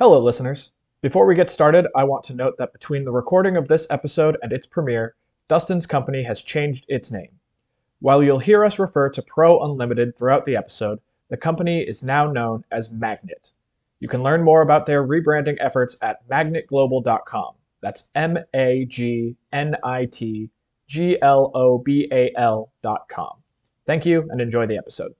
Hello, listeners. Before we get started, I want to note that between the recording of this episode and its premiere, Dustin's company has changed its name. While you'll hear us refer to Pro Unlimited throughout the episode, the company is now known as Magnit. You can learn more about their rebranding efforts at magnitglobal.com. That's M A G N I T G L O B A L.com. Thank you and enjoy the episode.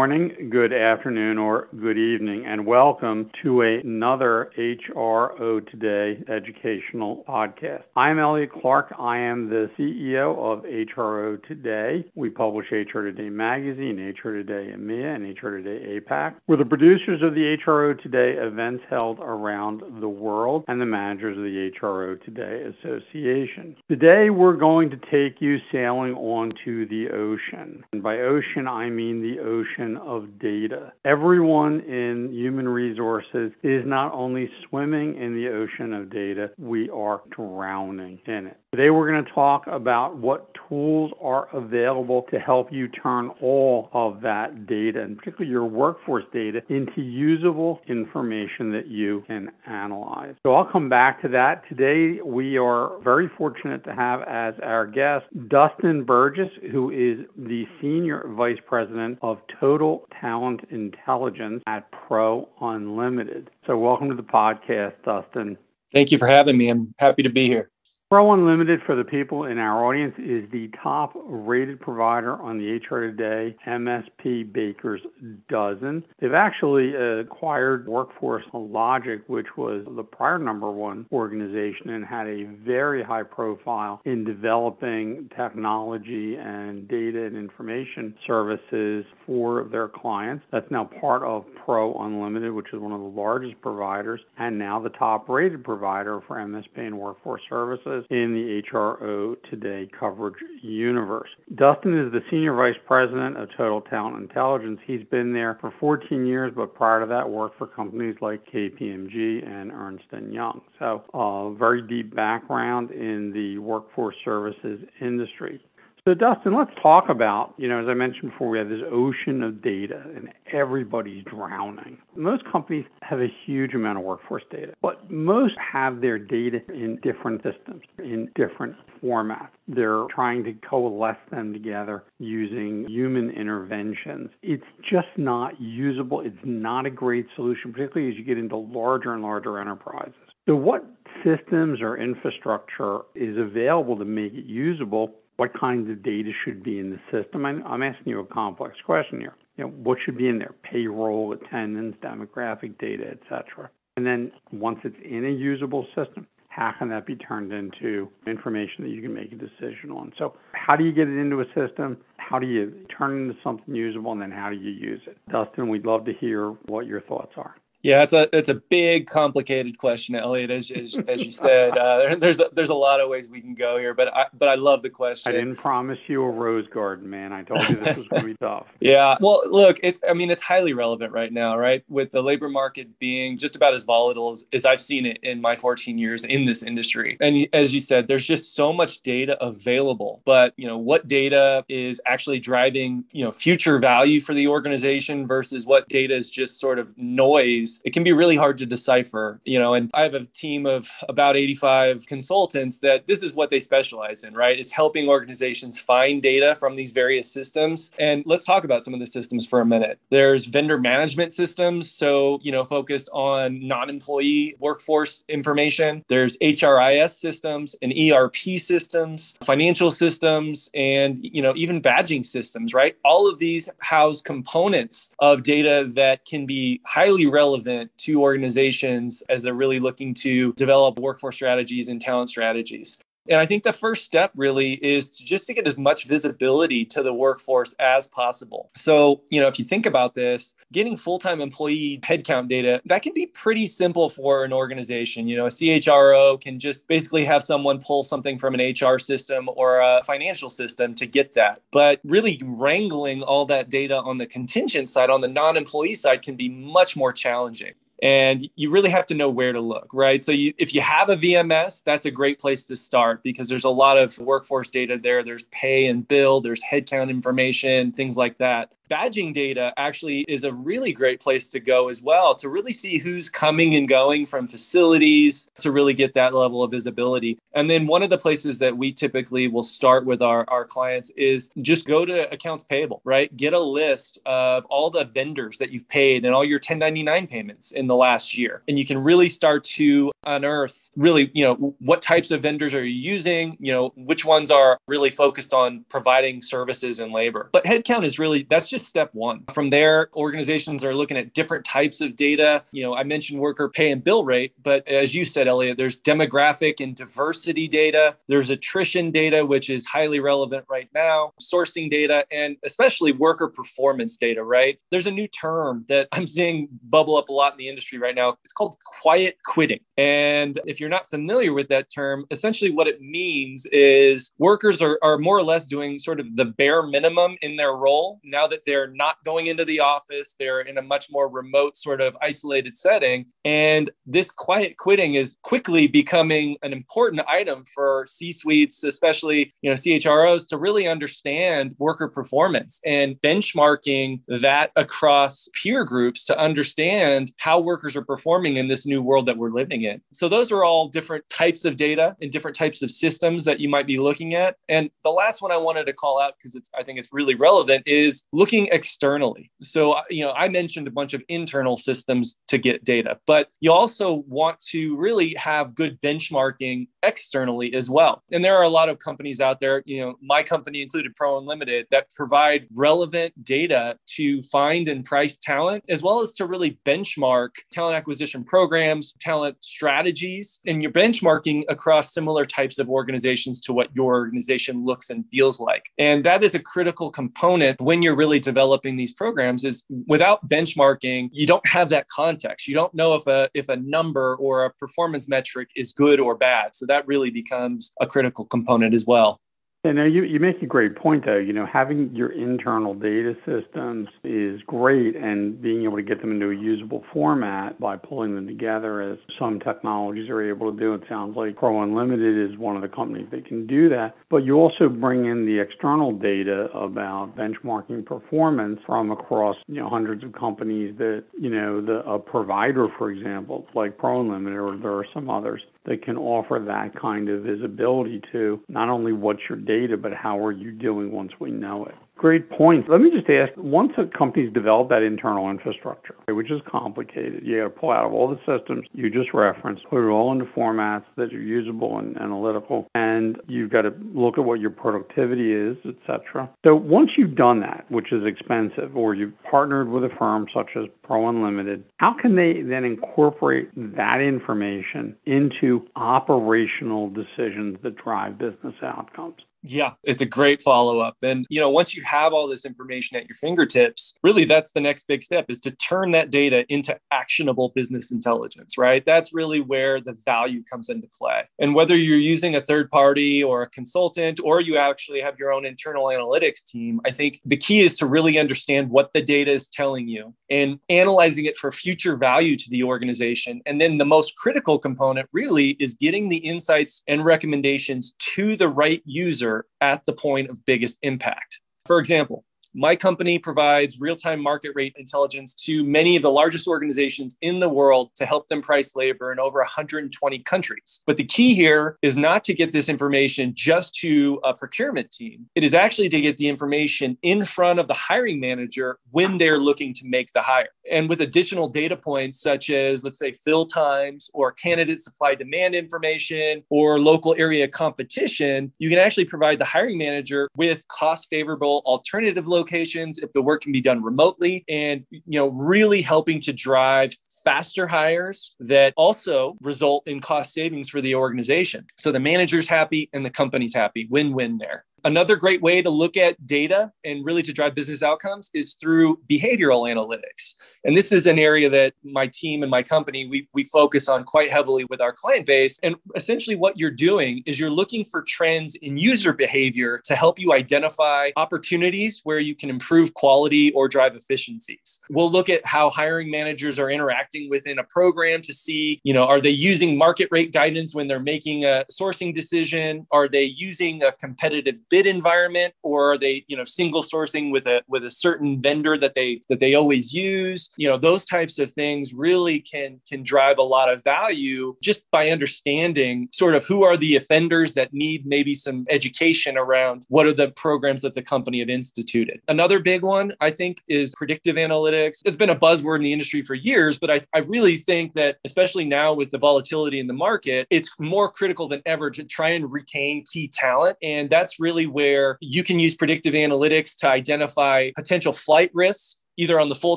Morning, good afternoon, or good evening, and welcome to another HRO Today educational podcast. I'm Elliot Clark. I am the CEO of HRO Today. We publish HRO Today Magazine, HRO Today EMEA, and HRO Today APAC. We're the producers of the HRO Today events held around the world and the managers of the HRO Today Association. Today, we're going to take you sailing onto the ocean. And by ocean, I mean the ocean of data. Everyone in human resources is not only swimming in the ocean of data, we are drowning in it. Today, we're going to talk about what tools are available to help you turn all of that data, and particularly your workforce data, into usable information that you can analyze. So, I'll come back to that. Today, we are very fortunate to have as our guest Dustin Burgess, who is the Senior Vice President of Total Talent Intelligence at Pro Unlimited. So, welcome to the podcast, Dustin. Thank you for having me. I'm happy to be here. Pro Unlimited, for the people in our audience, is the top rated provider on the HRO Today MSP Baker's Dozen. They've actually acquired Workforce Logic, which was the prior number one organization and had a very high profile in developing technology and data and information services for their clients. That's now part of Pro Unlimited, which is one of the largest providers and now the top rated provider for MSP and workforce services in the HRO Today coverage universe. Dustin is the Senior Vice President of Total Talent Intelligence. He's been there for 14 years, but prior to that, worked for companies like KPMG and Ernst & Young. So, a uh, very deep background in the workforce services industry. So, Dustin, let's talk about, you know, as I mentioned before, we have this ocean of data and everybody's drowning. Most companies have a huge amount of workforce data, but most have their data in different systems, in different formats. They're trying to coalesce them together using human interventions. It's just not usable. It's not a great solution, particularly as you get into larger and larger enterprises. So, what systems or infrastructure is available to make it usable what kinds of data should be in the system? I'm asking you a complex question here. You know, what should be in there? Payroll, attendance, demographic data, etc. And then once it's in a usable system, how can that be turned into information that you can make a decision on? So, how do you get it into a system? How do you turn it into something usable? And then how do you use it? Dustin, we'd love to hear what your thoughts are. Yeah, it's a it's a big, complicated question, Elliot. As as, as you said, uh, there's a, there's a lot of ways we can go here, but I but I love the question. I didn't promise you a rose garden, man. I told you this was going to be tough. Yeah, well, look, it's I mean it's highly relevant right now, right? With the labor market being just about as volatile as, as I've seen it in my 14 years in this industry, and as you said, there's just so much data available. But you know, what data is actually driving you know future value for the organization versus what data is just sort of noise it can be really hard to decipher, you know, and I have a team of about 85 consultants that this is what they specialize in, right? Is helping organizations find data from these various systems. And let's talk about some of the systems for a minute. There's vendor management systems, so, you know, focused on non-employee workforce information. There's HRIS systems and ERP systems, financial systems, and, you know, even badging systems, right? All of these house components of data that can be highly relevant relevant to organizations as they're really looking to develop workforce strategies and talent strategies. And I think the first step really is to just to get as much visibility to the workforce as possible. So, you know, if you think about this, getting full-time employee headcount data, that can be pretty simple for an organization. You know, a CHRO can just basically have someone pull something from an HR system or a financial system to get that. But really wrangling all that data on the contingent side, on the non-employee side can be much more challenging. And you really have to know where to look, right? So you, if you have a VMS, that's a great place to start because there's a lot of workforce data there. There's pay and bill, there's headcount information, things like that badging data actually is a really great place to go as well to really see who's coming and going from facilities to really get that level of visibility. And then one of the places that we typically will start with our, our clients is just go to accounts payable, right? Get a list of all the vendors that you've paid and all your 1099 payments in the last year. And you can really start to unearth really, you know, what types of vendors are you using, you know, which ones are really focused on providing services and labor. But headcount is really, that's just step one. From there, organizations are looking at different types of data. You know, I mentioned worker pay and bill rate, but as you said, Elliot, there's demographic and diversity data. There's attrition data, which is highly relevant right now, sourcing data, and especially worker performance data, right? There's a new term that I'm seeing bubble up a lot in the industry right now. It's called quiet quitting. And if you're not familiar with that term, essentially what it means is workers are, are more or less doing sort of the bare minimum in their role now that they're not going into the office. They're in a much more remote, sort of isolated setting. And this quiet quitting is quickly becoming an important item for C suites, especially you know CHROs, to really understand worker performance and benchmarking that across peer groups to understand how workers are performing in this new world that we're living in. So those are all different types of data and different types of systems that you might be looking at. And the last one I wanted to call out because it's I think it's really relevant is looking externally. So, uh, you know, I mentioned a bunch of internal systems to get data, but you also want to really have good benchmarking externally as well. And there are a lot of companies out there, you know, my company included Pro Unlimited, that provide relevant data to find and price talent, as well as to really benchmark talent acquisition programs, talent strategies, and you're benchmarking across similar types of organizations to what your organization looks and feels like. And that is a critical component when you're really developing these programs is without benchmarking, you don't have that context. You don't know if a if a number or a performance metric is good or bad. So that really becomes a critical component as well. Yeah, no, you, you make a great point, though. You know, having your internal data systems is great, and being able to get them into a usable format by pulling them together, as some technologies are able to do. It sounds like Pro Unlimited is one of the companies that can do that. But you also bring in the external data about benchmarking performance from across, you know, hundreds of companies that, you know, the a provider, for example, like Pro Unlimited, or there are some others that can offer that kind of visibility to not only what's your data, but how are you doing once we know it. Great point. Let me just ask once a company's developed that internal infrastructure, which is complicated, you got to pull out of all the systems you just referenced, put it all into formats that are usable and analytical, and you've got to look at what your productivity is, etc. So once you've done that, which is expensive, or you've partnered with a firm such as Pro Unlimited, how can they then incorporate that information into operational decisions that drive business outcomes? Yeah, it's a great follow up. And, you know, once you have all this information at your fingertips, really that's the next big step is to turn that data into actionable business intelligence, right? That's really where the value comes into play. And whether you're using a third party or a consultant, or you actually have your own internal analytics team, I think the key is to really understand what the data is telling you and analyzing it for future value to the organization. And then the most critical component really is getting the insights and recommendations to the right user user at the point of biggest impact. For example, my company provides real time market rate intelligence to many of the largest organizations in the world to help them price labor in over 120 countries. But the key here is not to get this information just to a procurement team, it is actually to get the information in front of the hiring manager when they're looking to make the hire. And with additional data points such as, let's say, fill times or candidate supply demand information or local area competition, you can actually provide the hiring manager with cost favorable alternative locations if the work can be done remotely and you know really helping to drive faster hires that also result in cost savings for the organization. So the manager's happy and the company's happy. Win-win there Another great way to look at data and really to drive business outcomes is through behavioral analytics. And this is an area that my team and my company we, we focus on quite heavily with our client base. And essentially what you're doing is you're looking for trends in user behavior to help you identify opportunities where you can improve quality or drive efficiencies. We'll look at how hiring managers are interacting within a program to see, you know, are they using market rate guidance when they're making a sourcing decision? Are they using a competitive bid environment or are they you know single sourcing with a with a certain vendor that they that they always use? You know those types of things really can can drive a lot of value just by understanding sort of who are the offenders that need maybe some education around what are the programs that the company have instituted. Another big one i think is predictive analytics. It's been a buzzword in the industry for years but i, I really think that especially now with the volatility in the market it's more critical than ever to try and retain key talent and that's really really where you can use predictive analytics to identify potential flight risks either on the full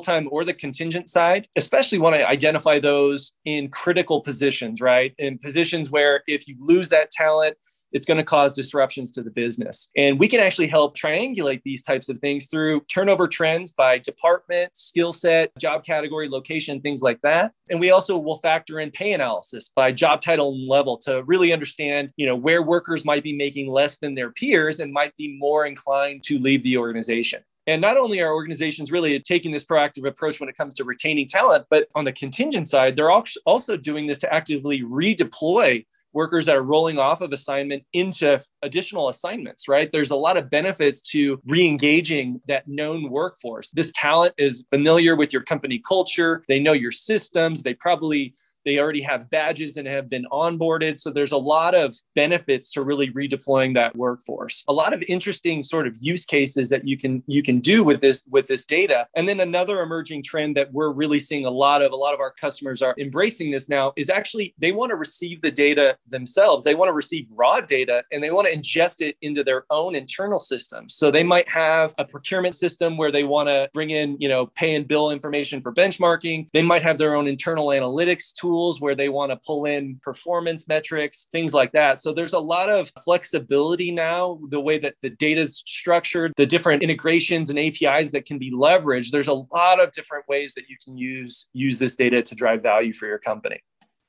time or the contingent side, especially want to identify those in critical positions, right? In positions where if you lose that talent, it's going to cause disruptions to the business. And we can actually help triangulate these types of things through turnover trends by department, skill set, job category, location, things like that. And we also will factor in pay analysis by job title and level to really understand, you know, where workers might be making less than their peers and might be more inclined to leave the organization. And not only are organizations really taking this proactive approach when it comes to retaining talent, but on the contingent side, they're also doing this to actively redeploy workers that are rolling off of assignment into additional assignments, right? There's a lot of benefits to re engaging that known workforce. This talent is familiar with your company culture, they know your systems, they probably they already have badges and have been onboarded. So there's a lot of benefits to really redeploying that workforce. A lot of interesting sort of use cases that you can you can do with this with this data. And then another emerging trend that we're really seeing a lot of a lot of our customers are embracing this now is actually they want to receive the data themselves. They want to receive raw data and they want to ingest it into their own internal systems. So they might have a procurement system where they want to bring in, you know, pay and bill information for benchmarking. They might have their own internal analytics tool tools where they want to pull in performance metrics, things like that. So there's a lot of flexibility now, the way that the data is structured, the different integrations and APIs that can be leveraged. There's a lot of different ways that you can use use this data to drive value for your company.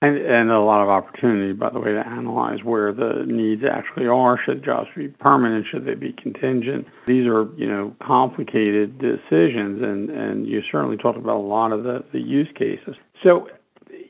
And, and, a lot of opportunity, by the way, to analyze where the needs actually are. Should jobs be permanent? Should they be contingent? These are, you know, complicated decisions, and, and you certainly talked about a lot of the, the use cases. So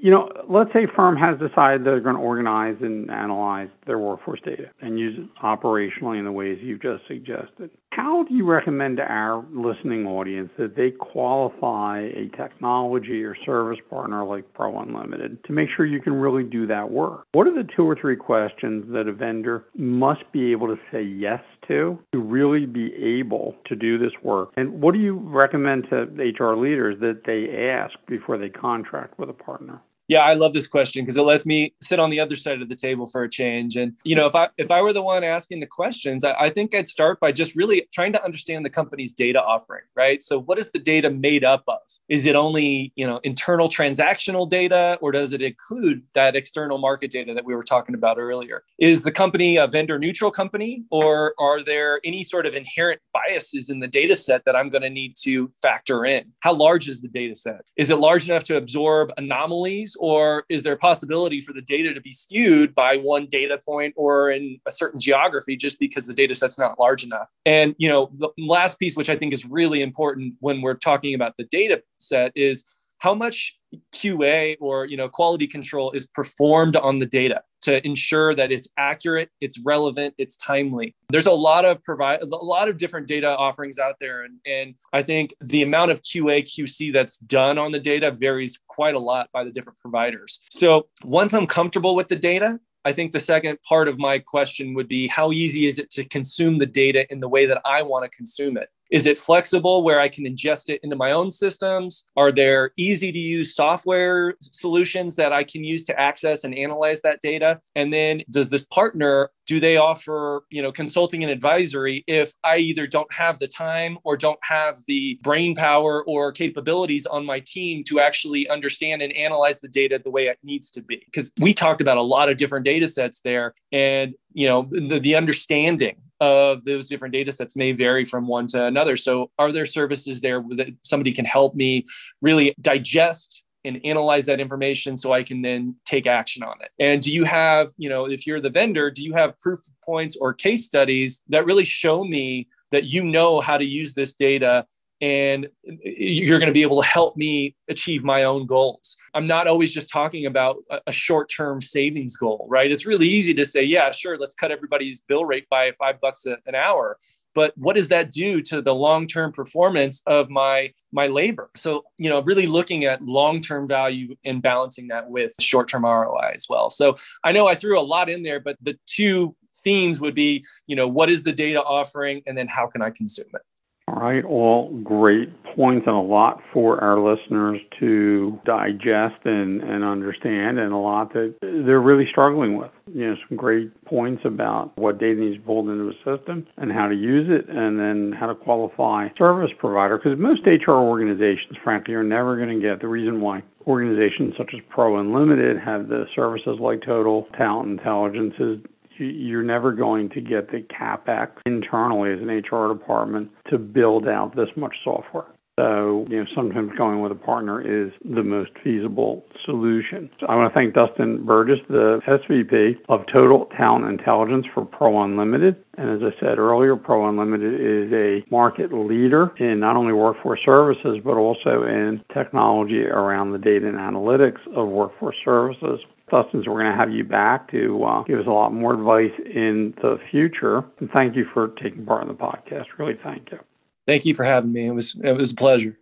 you know, let's say firm has decided they're going to organize and analyze their workforce data and use it operationally in the ways you've just suggested. How do you recommend to our listening audience that they qualify a technology or service partner like Pro Unlimited to make sure you can really do that work? What are the two or three questions that a vendor must be able to say yes to to really be able to do this work? And what do you recommend to HR leaders that they ask before they contract with a partner? Yeah, I love this question because it lets me sit on the other side of the table for a change. And you know, if I if I were the one asking the questions, I, I, think I'd start by just really trying to understand the company's data offering, right? So, what is the data made up of? Is it only you know internal transactional data, or does it include that external market data that we were talking about earlier? Is the company a vendor neutral company, or are there any sort of inherent biases in the data set that I'm going to need to factor in? How large is the data set? Is it large enough to absorb anomalies? Or is there a possibility for the data to be skewed by one data point or in a certain geography just because the data set's not large enough? And you know the last piece which i think is really important when we're talking about the data set is how much QA or you know quality control is performed on the data to ensure that it's accurate, it's relevant, it's timely. There's a lot of provide a lot of different data offerings out there, and and I think the amount of QA QC that's done on the data varies quite a lot by the different providers. So once I'm comfortable with the data, I think the second part of my question would be how easy is it to consume the data in the way that I want to consume it? Is it flexible where I can ingest it into my own systems? Are there easy to use software solutions that I can use to access and analyze that data? And then does this partner do they offer, you know, consulting and advisory if I either don't have the time or don't have the brain power or capabilities on my team to actually understand and analyze the data the way it needs to be? Because we talked about a lot of different data sets there and you know the, the understanding of those different data sets may vary from one to another. So, are there services there that somebody can help me really digest and analyze that information so I can then take action on it? And do you have, you know, if you're the vendor, do you have proof points or case studies that really show me that you know how to use this data and you're going to be able to help me achieve my own goals. I'm not always just talking about a short term savings goal, right? It's really easy to say, yeah, sure, let's cut everybody's bill rate by five bucks an hour. But what does that do to the long term performance of my, my labor? So, you know, really looking at long term value and balancing that with short term ROI as well. So I know I threw a lot in there, but the two themes would be, you know, what is the data offering and then how can I consume it? All right, all great points and a lot for our listeners to digest and, and understand, and a lot that they're really struggling with. You know, some great points about what data needs pulled into a system and how to use it, and then how to qualify service provider. Because most HR organizations, frankly, are never going to get the reason why organizations such as Pro Unlimited have the services like Total Talent Intelligence is you're never going to get the capex internally as an HR department to build out this much software. So, you know, sometimes going with a partner is the most feasible solution. So I want to thank Dustin Burgess, the SVP of Total Talent Intelligence for Pro Unlimited. And as I said earlier, Pro Unlimited is a market leader in not only workforce services, but also in technology around the data and analytics of workforce services. Dustin, so we're going to have you back to uh, give us a lot more advice in the future. And thank you for taking part in the podcast. Really, thank you. Thank you for having me. It was it was a pleasure.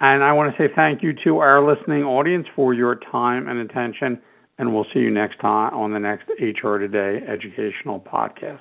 And I want to say thank you to our listening audience for your time and attention. And we'll see you next time on the next HRO Today educational podcast.